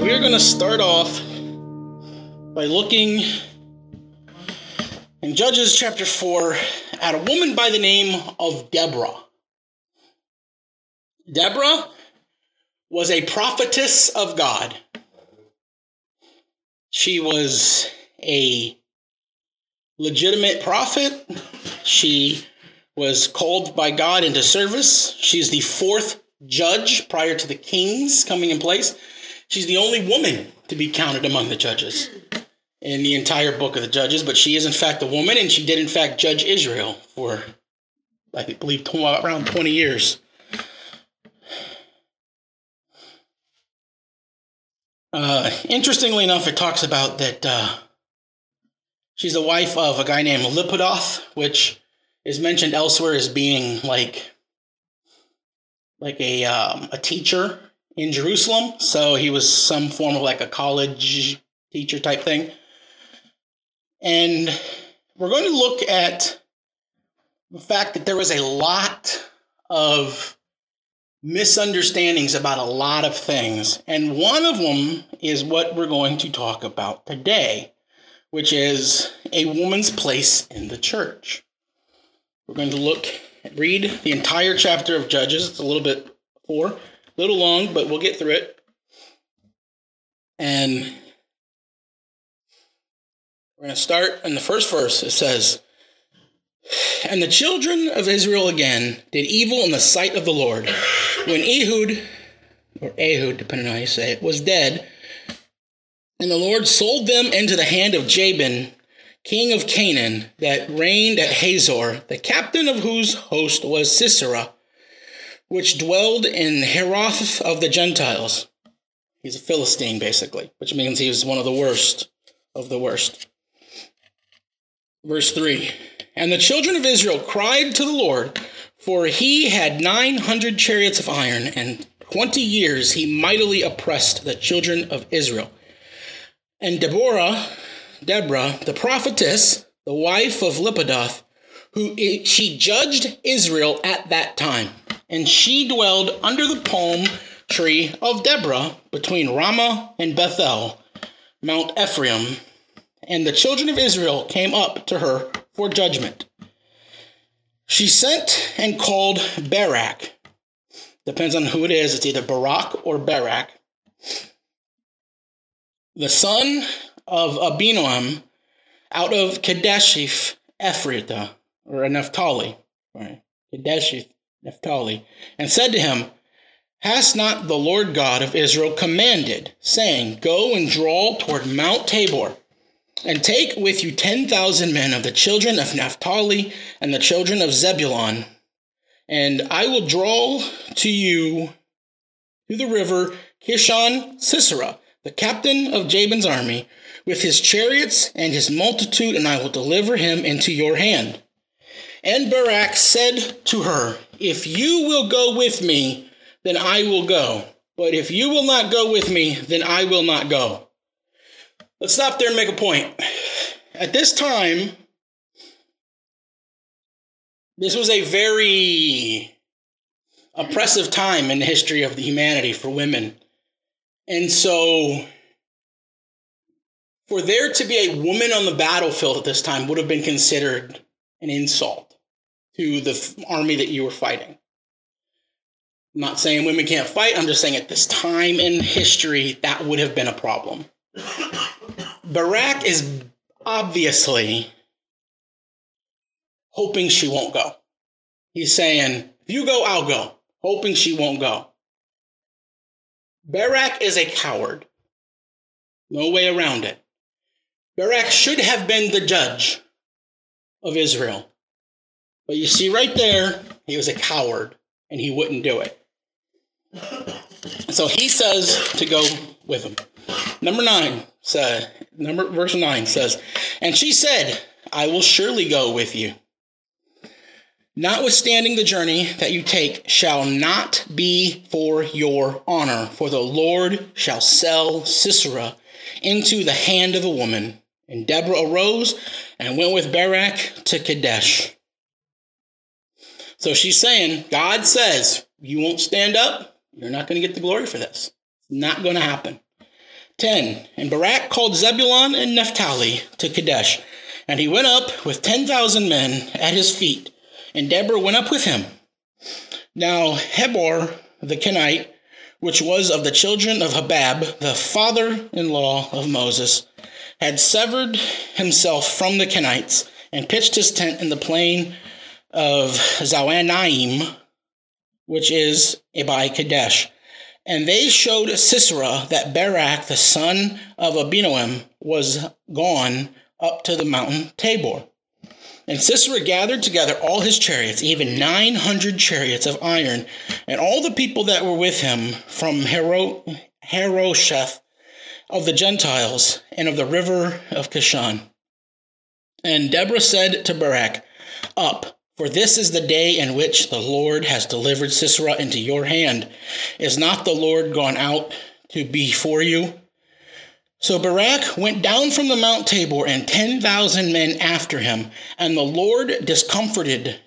We're going to start off by looking in Judges chapter 4 at a woman by the name of Deborah. Deborah was a prophetess of God. She was a legitimate prophet. She was called by God into service. She's the fourth judge prior to the kings coming in place. She's the only woman to be counted among the judges in the entire book of the Judges, but she is in fact a woman, and she did in fact judge Israel for, I believe, around 20 years. Uh, interestingly enough, it talks about that uh, she's the wife of a guy named Lapidoth, which is mentioned elsewhere as being like like a um, a teacher in Jerusalem. So he was some form of like a college teacher type thing. And we're going to look at the fact that there was a lot of misunderstandings about a lot of things. And one of them is what we're going to talk about today, which is a woman's place in the church. We're going to look, read the entire chapter of Judges. It's a little bit four, a little long, but we'll get through it. And we're going to start in the first verse. It says, And the children of Israel again did evil in the sight of the Lord. When Ehud, or Ehud, depending on how you say it, was dead, and the Lord sold them into the hand of Jabin, king of Canaan, that reigned at Hazor, the captain of whose host was Sisera, which dwelled in Heroth of the Gentiles. He's a Philistine, basically, which means he was one of the worst of the worst. Verse 3 And the children of Israel cried to the Lord, for he had 900 chariots of iron, and 20 years he mightily oppressed the children of Israel. And Deborah, Deborah, the prophetess, the wife of Lapidoth, who she judged Israel at that time, and she dwelled under the palm tree of Deborah between Ramah and Bethel, Mount Ephraim, and the children of Israel came up to her for judgment. She sent and called Barak. Depends on who it is. It's either Barak or Barak. The son of Abinoam out of Kedeshith Ephrathah, or Naphtali. Right. Kedeshith Naphtali. And said to him, Has not the Lord God of Israel commanded, saying, Go and draw toward Mount Tabor, and take with you ten thousand men of the children of Naphtali and the children of Zebulun, and I will draw to you to the river Kishon Sisera, the captain of Jabin's army, with his chariots and his multitude, and I will deliver him into your hand. And Barak said to her, If you will go with me, then I will go. But if you will not go with me, then I will not go. Let's stop there and make a point. At this time, this was a very oppressive time in the history of the humanity for women. And so, for there to be a woman on the battlefield at this time would have been considered an insult to the army that you were fighting. I'm not saying women can't fight, I'm just saying at this time in history, that would have been a problem. Barak is obviously hoping she won't go. He's saying, if you go, I'll go, hoping she won't go. Barak is a coward. No way around it. Barak should have been the judge of Israel. But you see right there, he was a coward and he wouldn't do it. So he says to go with him. Number nine says, number verse nine says, and she said, I will surely go with you. Notwithstanding the journey that you take shall not be for your honor, for the Lord shall sell Sisera into the hand of a woman. And Deborah arose and went with Barak to Kadesh. So she's saying, God says, you won't stand up, you're not going to get the glory for this. It's not going to happen. 10. And Barak called Zebulun and Naphtali to Kadesh, and he went up with 10,000 men at his feet, and Deborah went up with him. Now Heber the Kenite, which was of the children of Hobab, the father in law of Moses, had severed himself from the Kenites and pitched his tent in the plain of Zaanaim, which is by Kadesh. And they showed Sisera that Barak, the son of Abinoam, was gone up to the mountain Tabor. And Sisera gathered together all his chariots, even 900 chariots of iron, and all the people that were with him from Harosheth of the Gentiles and of the river of Kishon. And Deborah said to Barak, Up, for this is the day in which the Lord has delivered Sisera into your hand. Is not the Lord gone out to be for you? So Barak went down from the Mount Tabor and 10,000 men after him, and the Lord discomforted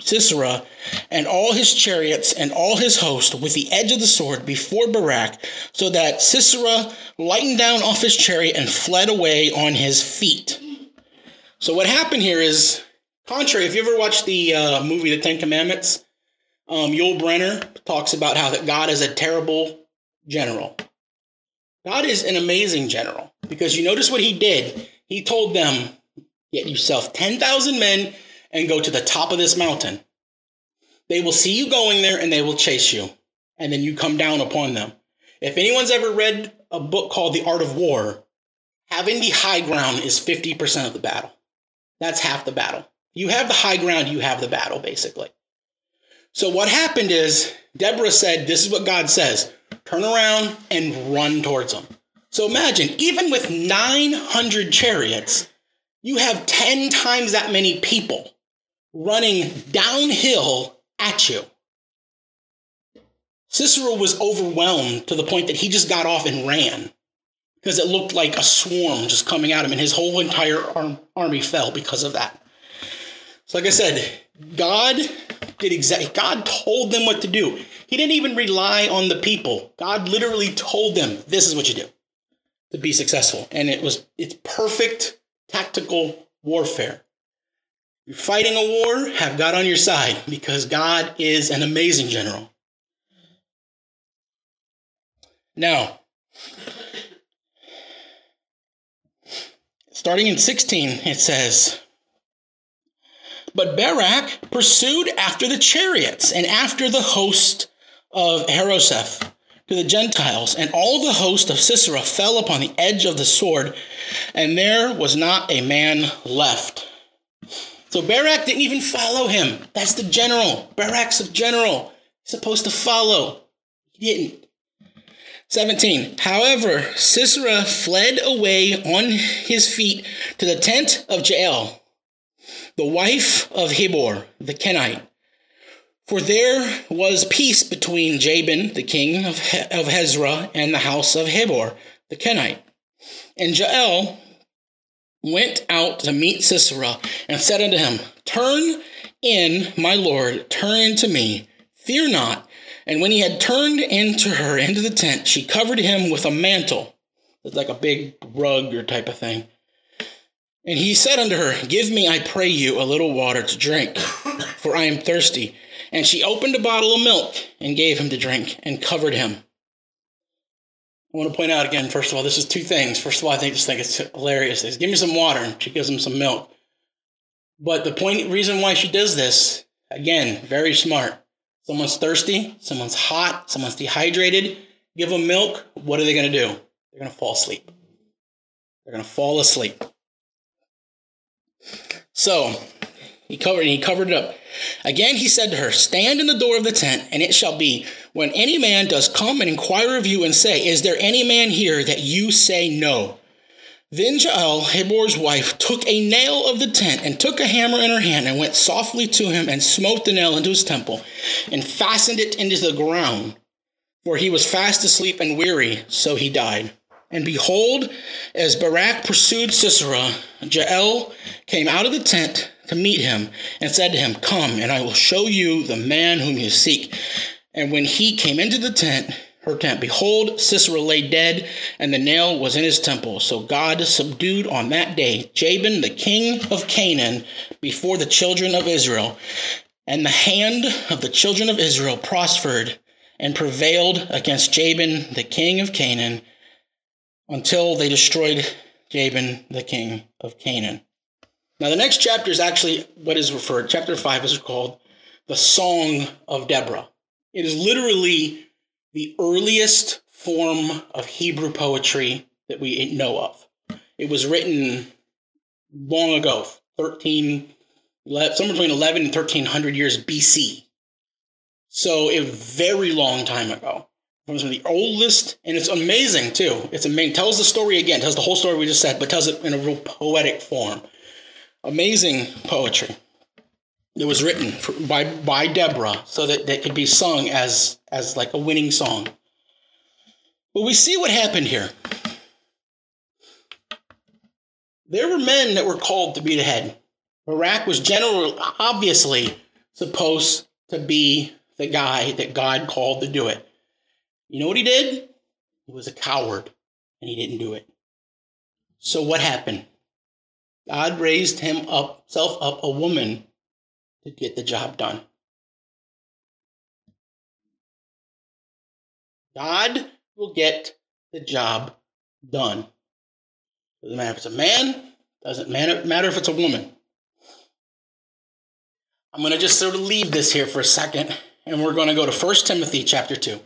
Sisera and all his chariots and all his host with the edge of the sword before Barak, so that Sisera lightened down off his chariot and fled away on his feet. So what happened here is contrary, if you ever watched the uh, movie The Ten Commandments, um, Yul Brynner talks about how that God is a terrible general. God is an amazing general because you notice what he did. He told them, "Get yourself ten thousand men and go to the top of this mountain. They will see you going there and they will chase you, and then you come down upon them." If anyone's ever read a book called The Art of War, having the high ground is fifty percent of the battle. That's half the battle. You have the high ground, you have the battle, basically. So what happened is Deborah said, This is what God says turn around and run towards them. So imagine, even with 900 chariots, you have 10 times that many people running downhill at you. Sisera was overwhelmed to the point that he just got off and ran because it looked like a swarm just coming at him, and his whole entire army fell because of that. So, like I said, God did exactly, God told them what to do. He didn't even rely on the people. God literally told them, this is what you do to be successful. And it was, it's perfect tactical warfare. You're fighting a war, have God on your side because God is an amazing general. Now, starting in 16, it says, but Barak pursued after the chariots and after the host of Harosheth to the Gentiles, and all the host of Sisera fell upon the edge of the sword, and there was not a man left. So Barak didn't even follow him. That's the general. Barak's a general. He's supposed to follow. He didn't. 17. However, Sisera fled away on his feet to the tent of Jael the wife of Heber the Kenite. For there was peace between Jabin, the king of, he- of Hezrah, and the house of Heber the Kenite. And Jael went out to meet Sisera and said unto him, Turn in, my lord, turn into me, fear not. And when he had turned into her into the tent, she covered him with a mantle. Like a big rug or type of thing. And he said unto her, Give me, I pray you, a little water to drink, for I am thirsty. And she opened a bottle of milk and gave him to drink and covered him. I want to point out again, first of all, this is two things. First of all, I think just think it's hilarious. Is give me some water. And she gives him some milk. But the point reason why she does this, again, very smart. Someone's thirsty, someone's hot, someone's dehydrated. Give them milk. What are they going to do? They're going to fall asleep. They're going to fall asleep. So he covered he covered it up. Again he said to her, Stand in the door of the tent, and it shall be, when any man does come and inquire of you and say, Is there any man here that you say no? Then Jael, Heber's wife, took a nail of the tent and took a hammer in her hand and went softly to him and smote the nail into his temple and fastened it into the ground. For he was fast asleep and weary, so he died. And behold, as Barak pursued Sisera, Jael came out of the tent to meet him and said to him, Come, and I will show you the man whom you seek. And when he came into the tent, her tent. Behold, Sisera lay dead, and the nail was in his temple. So God subdued on that day Jabin, the king of Canaan, before the children of Israel. And the hand of the children of Israel prospered and prevailed against Jabin, the king of Canaan, until they destroyed Jabin, the king of Canaan. Now, the next chapter is actually what is referred, chapter 5 is called the Song of Deborah. It is literally the earliest form of Hebrew poetry that we know of. It was written long ago, 13, somewhere between 11 and 1300 years BC. So a very long time ago. One of the oldest, and it's amazing too. It's amazing. Tells the story again, tells the whole story we just said, but tells it in a real poetic form. Amazing poetry. It was written for, by by Deborah so that it could be sung as as like a winning song. But we see what happened here. There were men that were called to be the head. Barak was generally obviously supposed to be the guy that God called to do it. You know what he did? He was a coward and he didn't do it. So what happened? God raised him up, self up, a woman to get the job done. God will get the job done. Doesn't matter if it's a man, doesn't matter, matter if it's a woman. I'm going to just sort of leave this here for a second, and we're going to go to 1 Timothy chapter 2.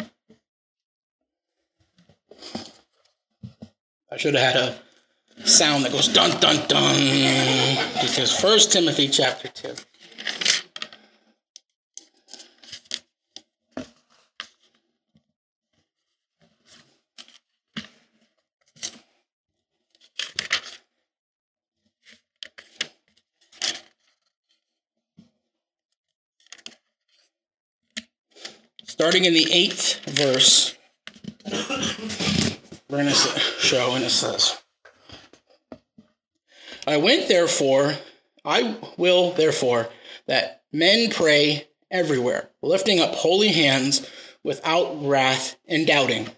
I should have had a sound that goes dun dun dun because First Timothy chapter 2. starting in the eighth verse, we're to show, and it says, I went therefore, I will therefore, that men pray everywhere, lifting up holy hands without wrath and doubting.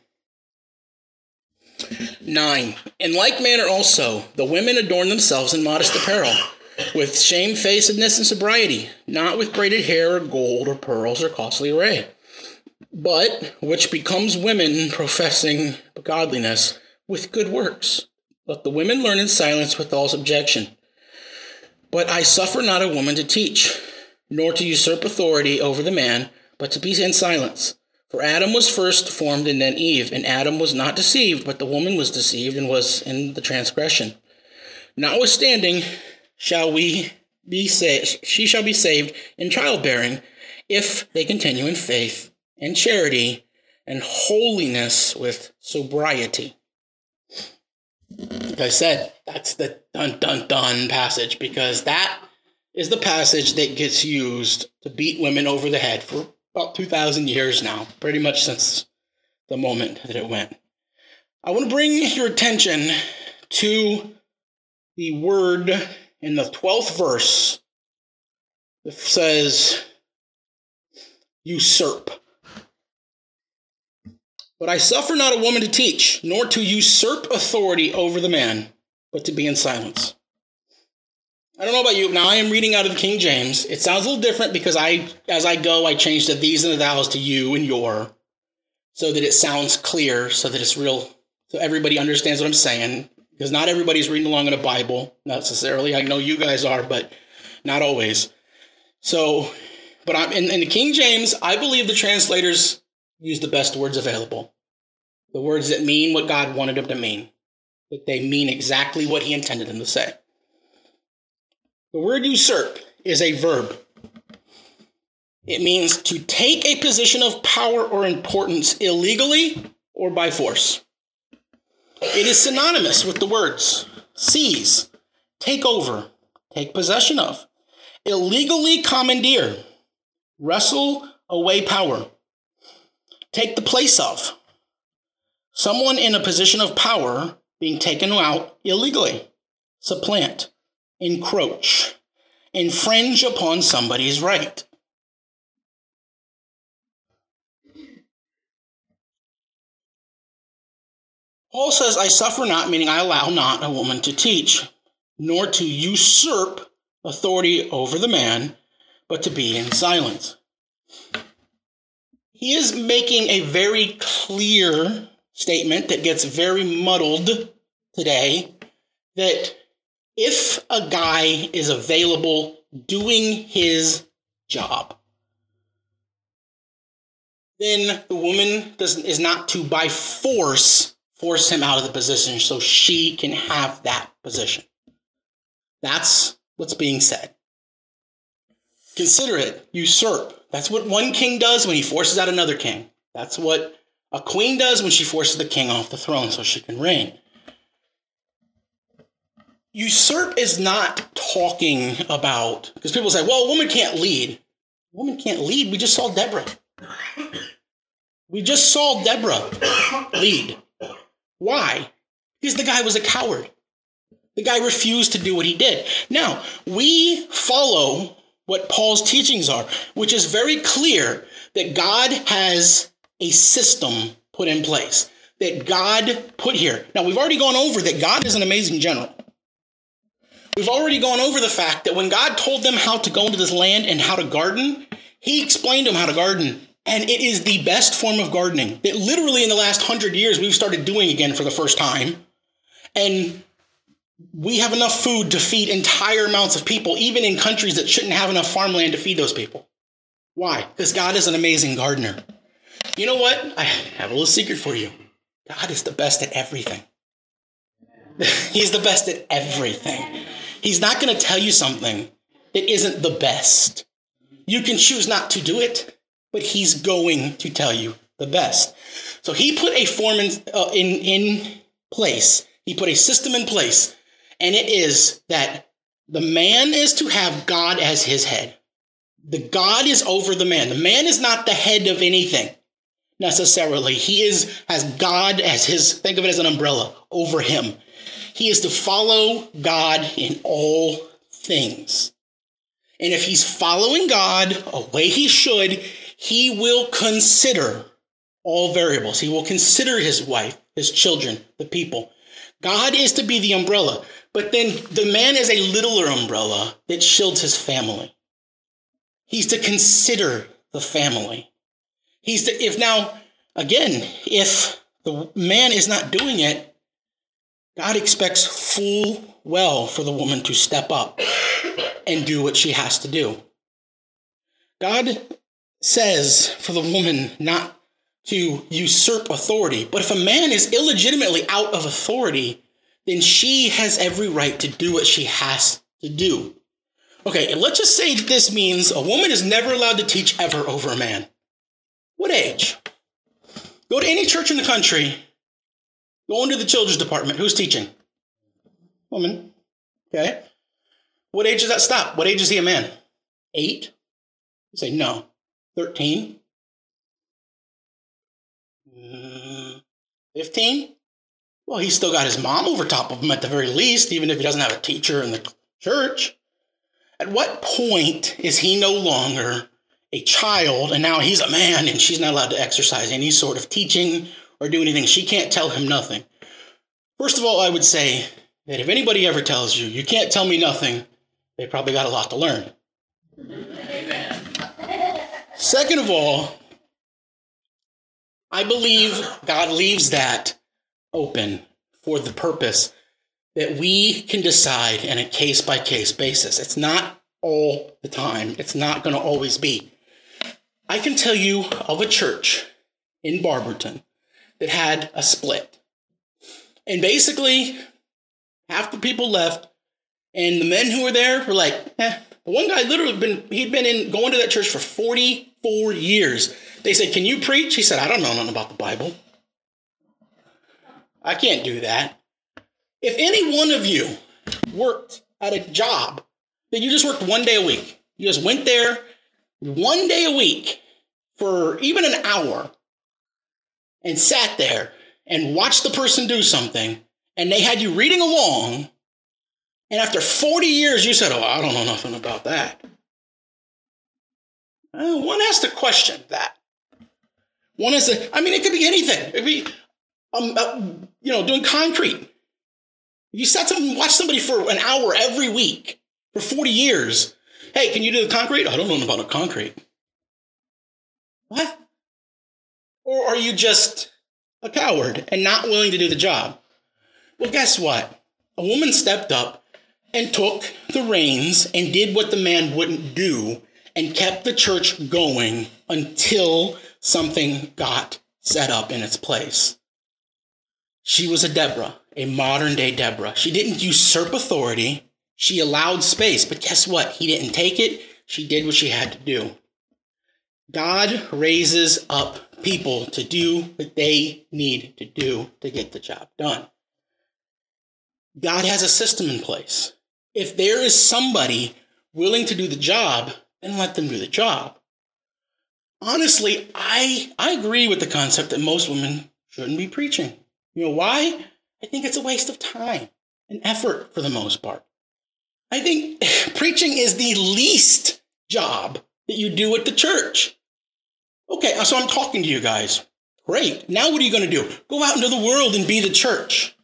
9. In like manner also, the women adorn themselves in modest apparel, with shamefacedness and sobriety, not with braided hair or gold or pearls or costly array but which becomes women professing godliness with good works. Let the women learn in silence with all subjection. But I suffer not a woman to teach, nor to usurp authority over the man, but to be in silence. For Adam was first formed and then Eve, and Adam was not deceived, but the woman was deceived and was in the transgression. Notwithstanding, shall we be saved, she shall be saved in childbearing, if they continue in faith and charity and holiness with sobriety. Like I said, that's the dun dun dun passage because that is the passage that gets used to beat women over the head for about 2,000 years now, pretty much since the moment that it went. I want to bring your attention to the word in the 12th verse that says, usurp. But I suffer not a woman to teach, nor to usurp authority over the man, but to be in silence. I don't know about you. Now I am reading out of the King James. It sounds a little different because I, as I go, I change the these and the thous to you and your, so that it sounds clear, so that it's real, so everybody understands what I'm saying. Because not everybody's reading along in a Bible necessarily. I know you guys are, but not always. So, but I'm in, in the King James. I believe the translators use the best words available. The words that mean what God wanted them to mean, that they mean exactly what He intended them to say. The word usurp is a verb. It means to take a position of power or importance illegally or by force. It is synonymous with the words seize, take over, take possession of, illegally commandeer, wrestle away power, take the place of. Someone in a position of power being taken out illegally, supplant, encroach, infringe upon somebody's right. Paul says, I suffer not, meaning I allow not a woman to teach, nor to usurp authority over the man, but to be in silence. He is making a very clear statement that gets very muddled today that if a guy is available doing his job, then the woman does, is not to by force force him out of the position so she can have that position. That's what's being said. Consider it, usurp. That's what one king does when he forces out another king. That's what a queen does when she forces the king off the throne so she can reign. Usurp is not talking about, because people say, well, a woman can't lead. A woman can't lead. We just saw Deborah. We just saw Deborah lead. Why? Because the guy was a coward. The guy refused to do what he did. Now, we follow what Paul's teachings are, which is very clear that God has a system put in place, that God put here. Now, we've already gone over that God is an amazing general. We've already gone over the fact that when God told them how to go into this land and how to garden, he explained them how to garden. And it is the best form of gardening that literally in the last hundred years we've started doing again for the first time. And we have enough food to feed entire amounts of people, even in countries that shouldn't have enough farmland to feed those people. Why? Because God is an amazing gardener. You know what? I have a little secret for you. God is the best at everything. He's the best at everything. He's not going to tell you something that isn't the best. You can choose not to do it, but he's going to tell you the best. So he put a form in, uh, in, in place. He put a system in place, and it is that the man is to have God as his head. The God is over the man. The man is not the head of anything necessarily. He is has God as his think of it as an umbrella over him. He is to follow God in all things. And if he's following God a way he should, he will consider all variables. He will consider his wife, his children, the people. God is to be the umbrella, but then the man is a littler umbrella that shields his family. He's to consider the family. He's to, if now, again, if the man is not doing it, God expects full well for the woman to step up and do what she has to do. God says for the woman not to usurp authority. But if a man is illegitimately out of authority, then she has every right to do what she has to do. Okay, and let's just say this means a woman is never allowed to teach ever over a man. What age? Go to any church in the country, go into the children's department. Who's teaching? Woman. Okay. What age does that stop? What age is he a man? Eight? You say no. 13? Mm, 15? Well, he's still got his mom over top of him at the very least, even if he doesn't have a teacher in the church. At what point is he no longer a child and now he's a man and she's not allowed to exercise any sort of teaching or do anything? She can't tell him nothing. First of all, I would say that if anybody ever tells you, you can't tell me nothing, they probably got a lot to learn. Second of all, I believe God leaves that open for the purpose that we can decide in a case by case basis. It's not all the time, it's not going to always be. I can tell you of a church in Barberton that had a split. And basically, half the people left, and the men who were there were like, eh. The one guy literally been he'd been in going to that church for 44 years. They said, Can you preach? He said, I don't know nothing about the Bible. I can't do that. If any one of you worked at a job that you just worked one day a week, you just went there one day a week for even an hour and sat there and watched the person do something, and they had you reading along, and after 40 years you said, Oh, I don't know nothing about that. Uh, one has to question that. One has to, I mean, it could be anything. It could be, um, uh, you know, doing concrete. You sat something, watch somebody for an hour every week for 40 years. Hey, can you do the concrete? I don't know about a concrete. What? Or are you just a coward and not willing to do the job? Well, guess what? A woman stepped up and took the reins and did what the man wouldn't do and kept the church going until something got set up in its place. She was a Deborah, a modern day Deborah. She didn't usurp authority, she allowed space, but guess what? He didn't take it. She did what she had to do. God raises up people to do what they need to do to get the job done. God has a system in place. If there is somebody willing to do the job, then let them do the job. Honestly, I, I agree with the concept that most women shouldn't be preaching. You know why? I think it's a waste of time and effort for the most part. I think preaching is the least job that you do at the church. Okay, so I'm talking to you guys. Great. Now what are you going to do? Go out into the world and be the church.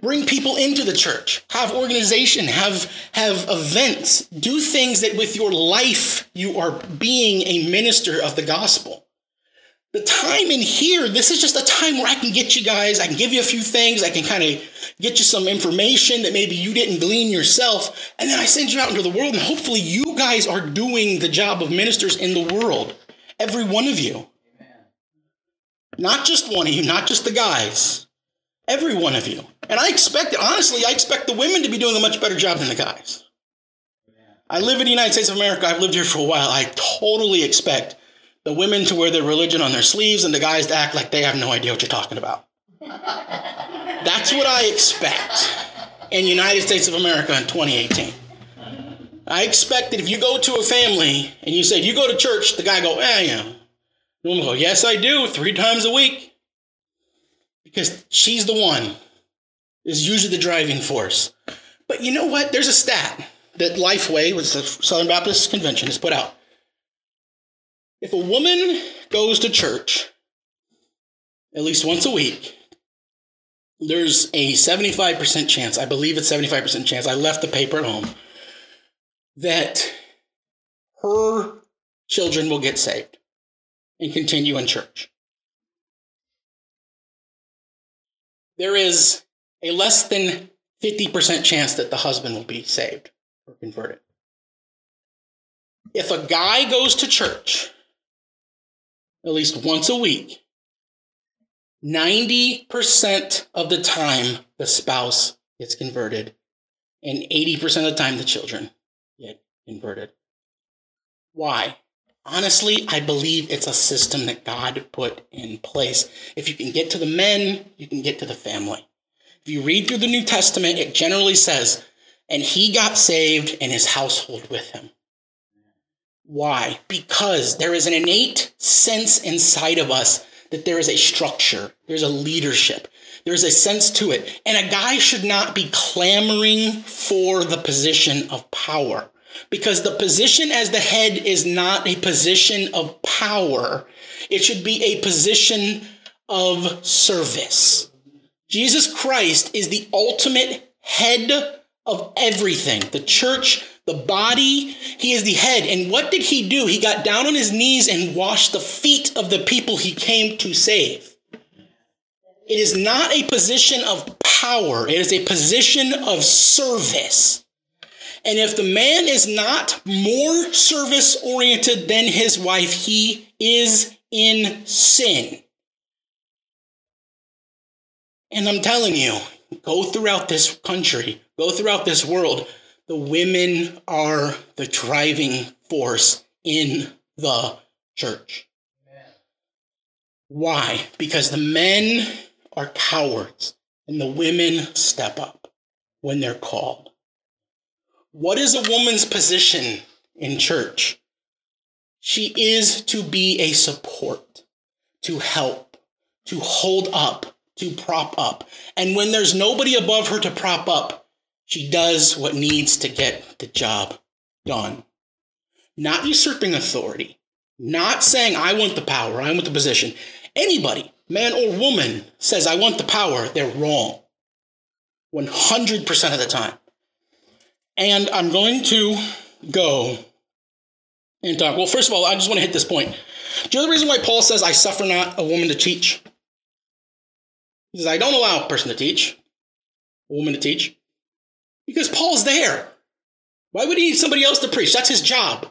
Bring people into the church. Have organization, have have events. Do things that with your life you are being a minister of the gospel. The time in here, this is just a time where I can get you guys, I can give you a few things, I can kind of get you some information that maybe you didn't glean yourself, and then I send you out into the world, and hopefully you guys are doing the job of ministers in the world. Every one of you. Not just one of you, not just the guys. Every one of you. And I expect, honestly, I expect the women to be doing a much better job than the guys. I live in the United States of America. I've lived here for a while. I totally expect the women to wear their religion on their sleeves and the guys to act like they have no idea what you're talking about. That's what I expect in United States of America in 2018. I expect that if you go to a family and you say, you go to church, the guy go, eh, yeah. The woman go, yes, I do, three times a week. Because she's the one, is usually the driving force. But you know what? There's a stat that Lifeway, which the Southern Baptist Convention, has put out. If a woman goes to church at least once a week, there's a 75% chance, I believe it's 75% chance, I left the paper at home, that her children will get saved and continue in church. There is a less than 50% chance that the husband will be saved or converted. If a guy goes to church at least once a week, 90% of the time the spouse gets converted, and 80% of the time the children get converted. Why? Honestly, I believe it's a system that God put in place. If you can get to the men, you can get to the family. If you read through the New Testament, it generally says, and he got saved and his household with him. Why? Because there is an innate sense inside of us that there is a structure, there's a leadership, there's a sense to it. And a guy should not be clamoring for the position of power because the position as the head is not a position of power, it should be a position of service. Jesus Christ is the ultimate head of everything the church, the body. He is the head. And what did he do? He got down on his knees and washed the feet of the people he came to save. It is not a position of power, it is a position of service. And if the man is not more service oriented than his wife, he is in sin. And I'm telling you, go throughout this country, go throughout this world, the women are the driving force in the church. Why? Because the men are cowards and the women step up when they're called. What is a woman's position in church? She is to be a support, to help, to hold up, to prop up. And when there's nobody above her to prop up, she does what needs to get the job done. Not usurping authority, not saying, I want the power, I want the position. Anybody, man or woman, says, I want the power, they're wrong. 100% of the time. And I'm going to go and talk. Well, first of all, I just want to hit this point. Do you know the reason why Paul says, I suffer not a woman to teach? He says, I don't allow a person to teach, a woman to teach, because Paul's there. Why would he need somebody else to preach? That's his job.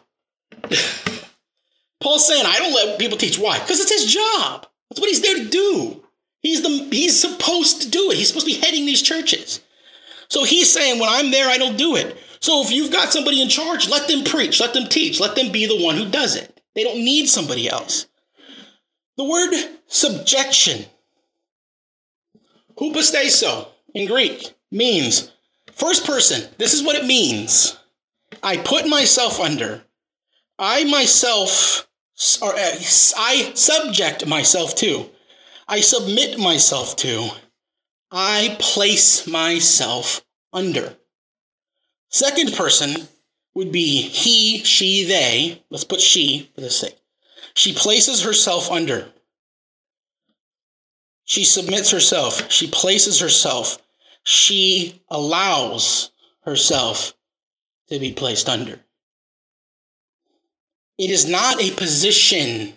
Paul's saying, I don't let people teach. Why? Because it's his job. That's what he's there to do. He's the he's supposed to do it. He's supposed to be heading these churches. So he's saying, when I'm there, I don't do it. So if you've got somebody in charge, let them preach, let them teach, let them be the one who does it. They don't need somebody else. The word subjection, hupostasso in Greek, means first person. This is what it means. I put myself under. I myself, or uh, I subject myself to. I submit myself to. I place myself under. Second person would be he, she, they. Let's put she for the sake. She places herself under. She submits herself. She places herself. She allows herself to be placed under. It is not a position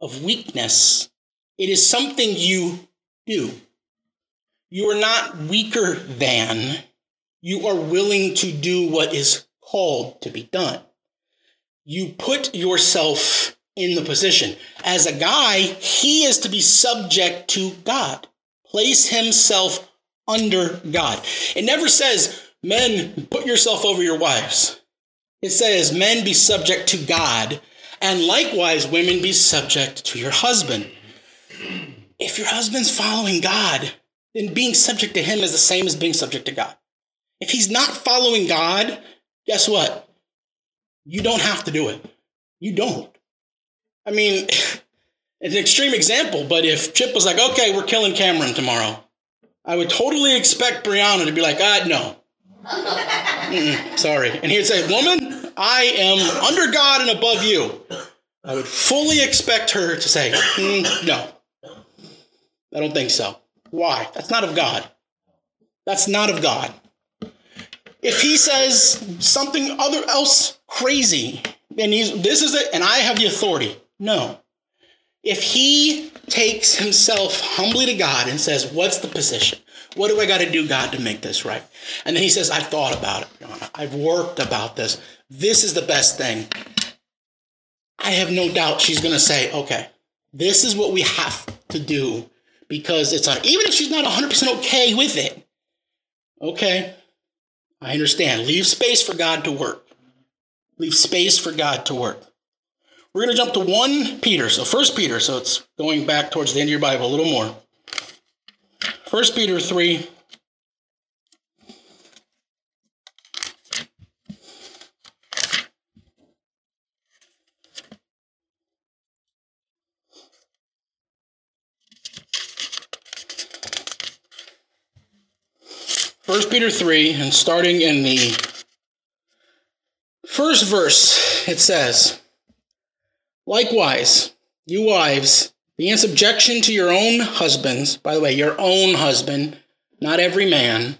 of weakness, it is something you do. You are not weaker than, you are willing to do what is called to be done. You put yourself in the position. As a guy, he is to be subject to God, place himself under God. It never says, men, put yourself over your wives. It says, men be subject to God, and likewise, women be subject to your husband. If your husband's following God, then being subject to him is the same as being subject to God. If he's not following God, guess what? You don't have to do it. You don't. I mean, it's an extreme example, but if Chip was like, okay, we're killing Cameron tomorrow, I would totally expect Brianna to be like, ah, no. Mm-mm, sorry. And he'd say, woman, I am under God and above you. I would fully expect her to say, mm, no. I don't think so. Why? That's not of God. That's not of God. If he says something other else crazy, then he's this is it, and I have the authority. No. If he takes himself humbly to God and says, What's the position? What do I got to do, God, to make this right? And then he says, I've thought about it. I've worked about this. This is the best thing. I have no doubt she's going to say, Okay, this is what we have to do because it's on, even if she's not 100% okay with it. Okay, I understand. Leave space for God to work. Leave space for God to work. We're going to jump to 1 Peter. So 1 Peter, so it's going back towards the end of your Bible a little more. 1 Peter 3. First Peter 3, and starting in the first verse, it says, Likewise, you wives, be in subjection to your own husbands. By the way, your own husband, not every man,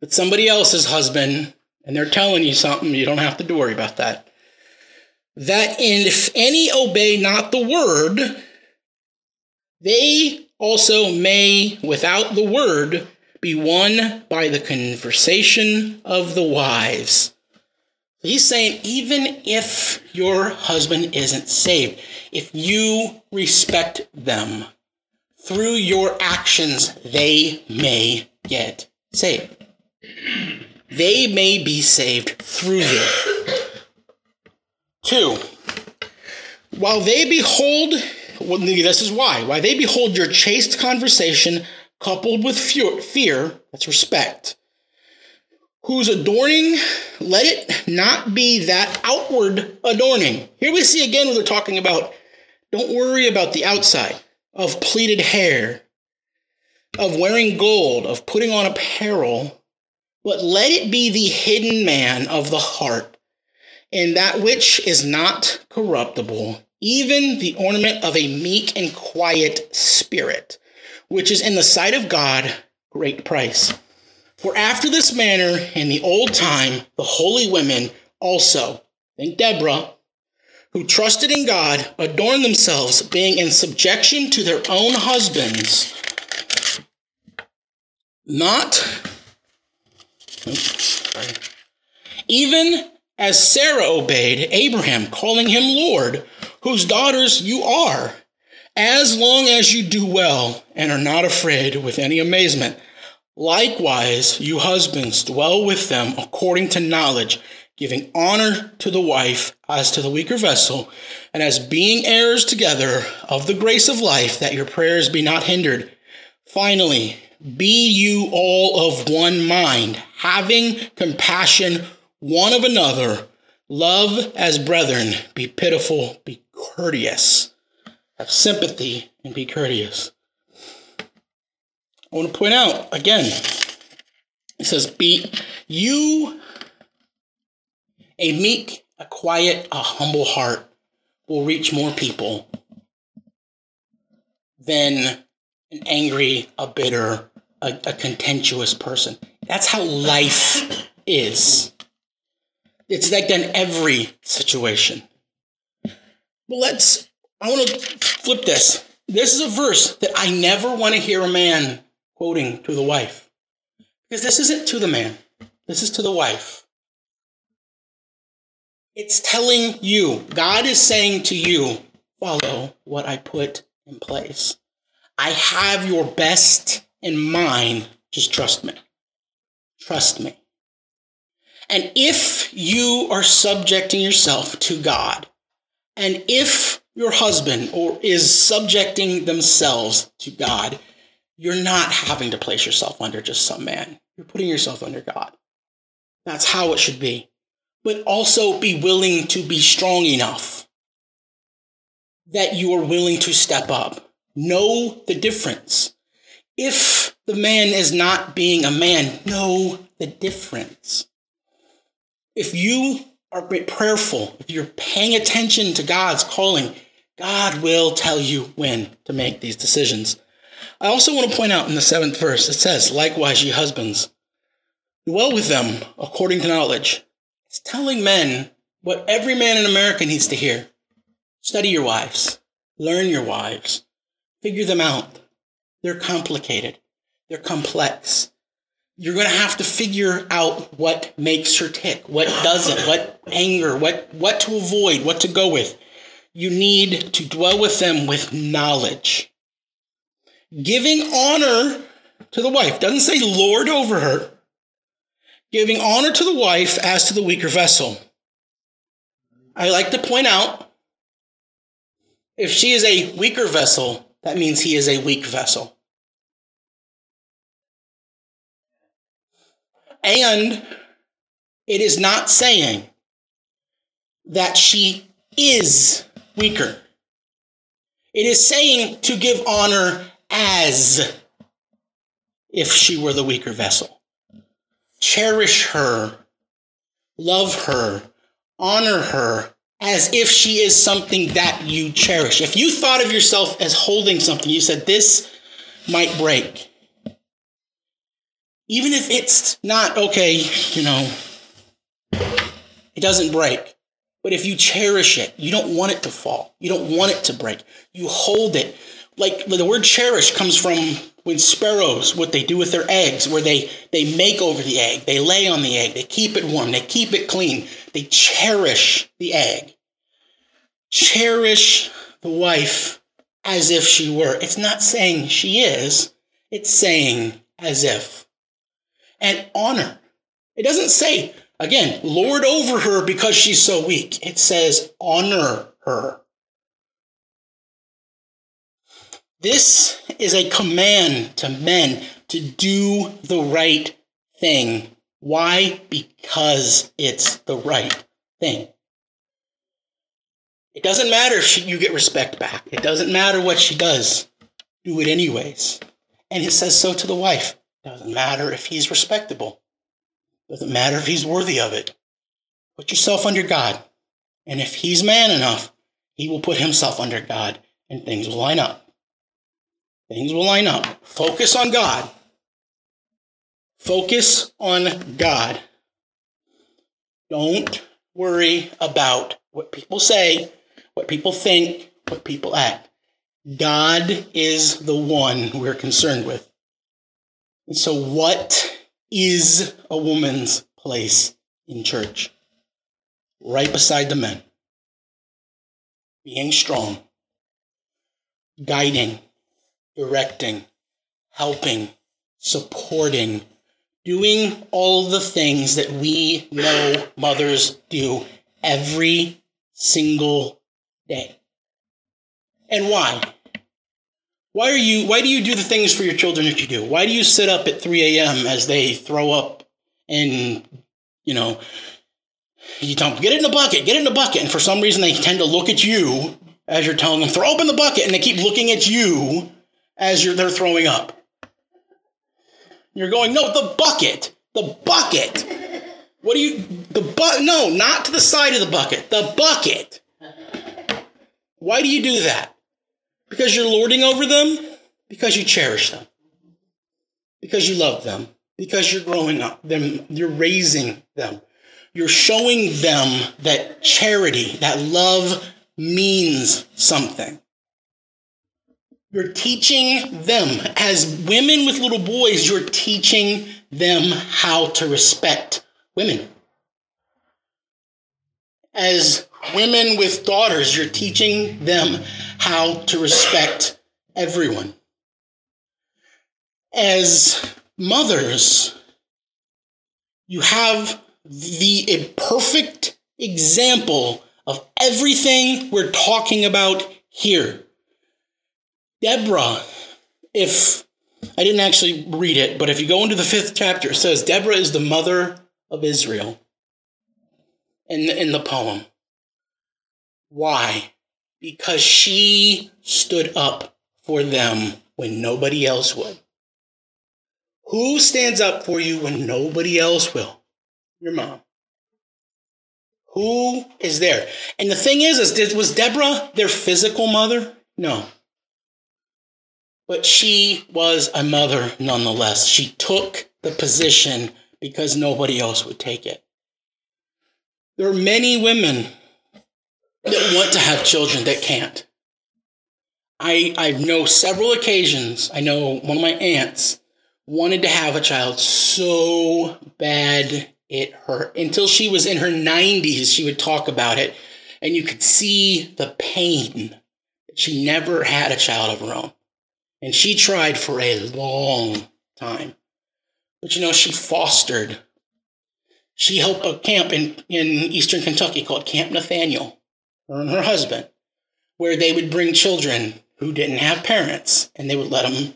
but somebody else's husband, and they're telling you something, you don't have to worry about that. That if any obey not the word, they also may, without the word, be won by the conversation of the wives. He's saying, even if your husband isn't saved, if you respect them, through your actions, they may get saved. They may be saved through you. Two, while they behold, well, this is why, why they behold your chaste conversation coupled with fear, that's respect, whose adorning, let it not be that outward adorning. Here we see again when they're talking about don't worry about the outside of pleated hair, of wearing gold, of putting on apparel, but let it be the hidden man of the heart, and that which is not corruptible, even the ornament of a meek and quiet spirit, which is in the sight of God great price. For after this manner in the old time, the holy women also, think Deborah, who trusted in God, adorned themselves, being in subjection to their own husbands, not even as Sarah obeyed Abraham, calling him Lord, whose daughters you are, as long as you do well and are not afraid with any amazement. Likewise, you husbands, dwell with them according to knowledge, giving honor to the wife as to the weaker vessel, and as being heirs together of the grace of life, that your prayers be not hindered. Finally, be you all of one mind, having compassion one of another, love as brethren, be pitiful, be courteous, have sympathy, and be courteous. I want to point out again, it says, Be you a meek, a quiet, a humble heart will reach more people than an angry, a bitter, a, a contentious person. That's how life is. It's like that in every situation. But let's, I want to flip this. This is a verse that I never want to hear a man quoting to the wife. Because this isn't to the man, this is to the wife. It's telling you, God is saying to you, follow what I put in place. I have your best in mind. Just trust me. Trust me. And if you are subjecting yourself to God, and if your husband or is subjecting themselves to God, you're not having to place yourself under just some man. You're putting yourself under God. That's how it should be. But also be willing to be strong enough that you are willing to step up. Know the difference. If the man is not being a man, know the difference if you are prayerful, if you're paying attention to God's calling, God will tell you when to make these decisions. I also want to point out in the seventh verse, it says, Likewise, ye husbands, dwell with them according to knowledge. It's telling men what every man in America needs to hear. Study your wives, learn your wives, figure them out. They're complicated, they're complex you're going to have to figure out what makes her tick, what doesn't, what anger, what what to avoid, what to go with. You need to dwell with them with knowledge. Giving honor to the wife doesn't say lord over her. Giving honor to the wife as to the weaker vessel. I like to point out if she is a weaker vessel, that means he is a weak vessel. And it is not saying that she is weaker. It is saying to give honor as if she were the weaker vessel. Cherish her, love her, honor her as if she is something that you cherish. If you thought of yourself as holding something, you said, This might break even if it's not okay, you know, it doesn't break. But if you cherish it, you don't want it to fall. You don't want it to break. You hold it. Like the word cherish comes from when sparrows, what they do with their eggs, where they, they make over the egg, they lay on the egg, they keep it warm, they keep it clean, they cherish the egg. Cherish the wife as if she were. It's not saying she is, it's saying as if and honor. It doesn't say, again, lord over her because she's so weak. It says honor her. This is a command to men to do the right thing. Why? Because it's the right thing. It doesn't matter if she, you get respect back. It doesn't matter what she does. Do it anyways. And it says so to the wife. Doesn't matter if he's respectable. Doesn't matter if he's worthy of it. Put yourself under God. And if he's man enough, he will put himself under God and things will line up. Things will line up. Focus on God. Focus on God. Don't worry about what people say, what people think, what people act. God is the one we're concerned with. And so, what is a woman's place in church? Right beside the men. Being strong, guiding, directing, helping, supporting, doing all the things that we know mothers do every single day. And why? Why are you why do you do the things for your children that you do? Why do you sit up at 3 a.m. as they throw up and you know you tell them, get it in the bucket, get it in the bucket. And for some reason they tend to look at you as you're telling them, throw up in the bucket, and they keep looking at you as you're they're throwing up. You're going, no, the bucket. The bucket. What do you the but no, not to the side of the bucket. The bucket. Why do you do that? Because you're lording over them? Because you cherish them. Because you love them. Because you're growing up them, you're raising them. You're showing them that charity, that love means something. You're teaching them, as women with little boys, you're teaching them how to respect women. As women with daughters, you're teaching them how to respect everyone. As mothers, you have the perfect example of everything we're talking about here. Deborah, if I didn't actually read it, but if you go into the fifth chapter, it says Deborah is the mother of Israel in the, in the poem. Why? Because she stood up for them when nobody else would. Who stands up for you when nobody else will? Your mom. Who is there? And the thing is, is was Deborah their physical mother? No. But she was a mother nonetheless. She took the position because nobody else would take it. There are many women that want to have children that can't. I, I know several occasions, I know one of my aunts wanted to have a child so bad it hurt. Until she was in her 90s, she would talk about it, and you could see the pain that she never had a child of her own. And she tried for a long time. But you know, she fostered. She helped a camp in, in eastern Kentucky called Camp Nathanael, her and her husband, where they would bring children who didn't have parents and they would let them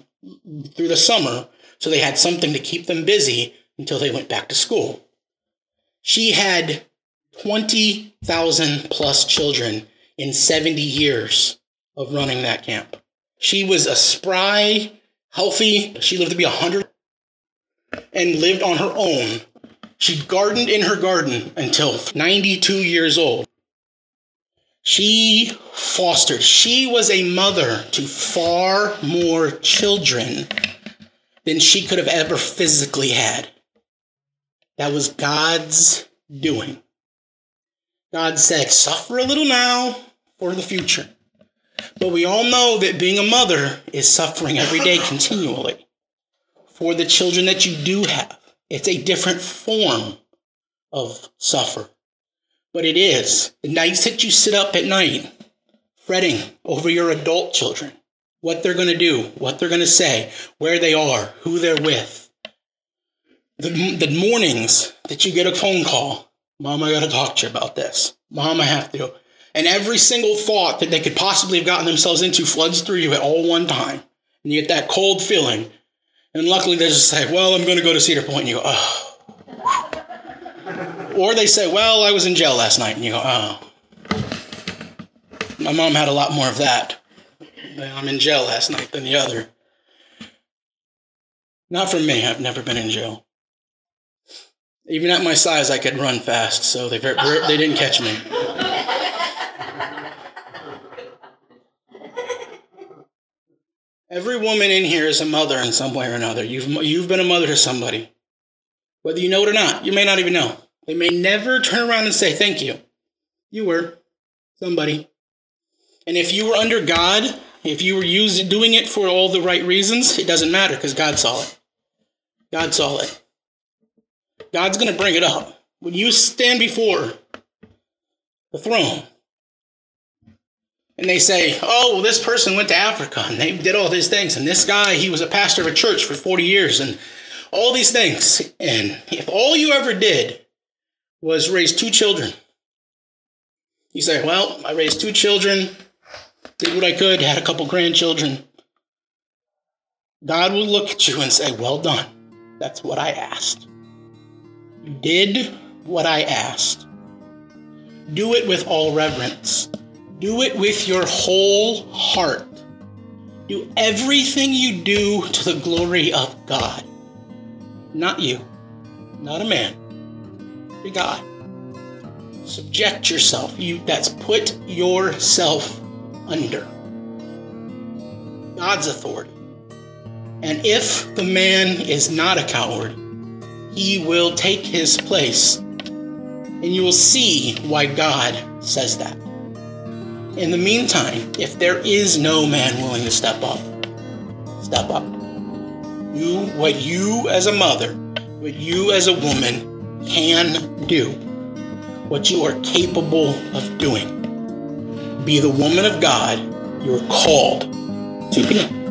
through the summer so they had something to keep them busy until they went back to school. She had 20,000 plus children in 70 years of running that camp. She was a spry, healthy, she lived to be 100 and lived on her own. She gardened in her garden until 92 years old. She fostered, she was a mother to far more children than she could have ever physically had. That was God's doing. God said, Suffer a little now for the future. But we all know that being a mother is suffering every day continually for the children that you do have. It's a different form of suffer. But it is. The nights that you sit up at night fretting over your adult children, what they're going to do, what they're going to say, where they are, who they're with. The, the mornings that you get a phone call, Mom, I got to talk to you about this. Mom, I have to. And every single thought that they could possibly have gotten themselves into floods through you at all one time. And you get that cold feeling and luckily they just say, well, I'm going to go to Cedar Point. And you go, oh. Or they say, well, I was in jail last night. And you go, oh. My mom had a lot more of that. I'm in jail last night than the other. Not for me. I've never been in jail. Even at my size, I could run fast, so they, they didn't catch me. Every woman in here is a mother in some way or another. You've, you've been a mother to somebody. Whether you know it or not, you may not even know. They may never turn around and say thank you. You were somebody. And if you were under God, if you were using, doing it for all the right reasons, it doesn't matter because God saw it. God saw it. God's going to bring it up. When you stand before the throne, and they say, oh, well, this person went to Africa and they did all these things. And this guy, he was a pastor of a church for 40 years and all these things. And if all you ever did was raise two children, you say, well, I raised two children, did what I could, had a couple grandchildren. God will look at you and say, well done. That's what I asked. You did what I asked. Do it with all reverence. Do it with your whole heart. Do everything you do to the glory of God. Not you, not a man, but God. Subject yourself. You that's put yourself under God's authority. And if the man is not a coward, he will take his place. And you will see why God says that. In the meantime, if there is no man willing to step up, step up. Do what you as a mother, what you as a woman can do, what you are capable of doing. Be the woman of God you're called to be.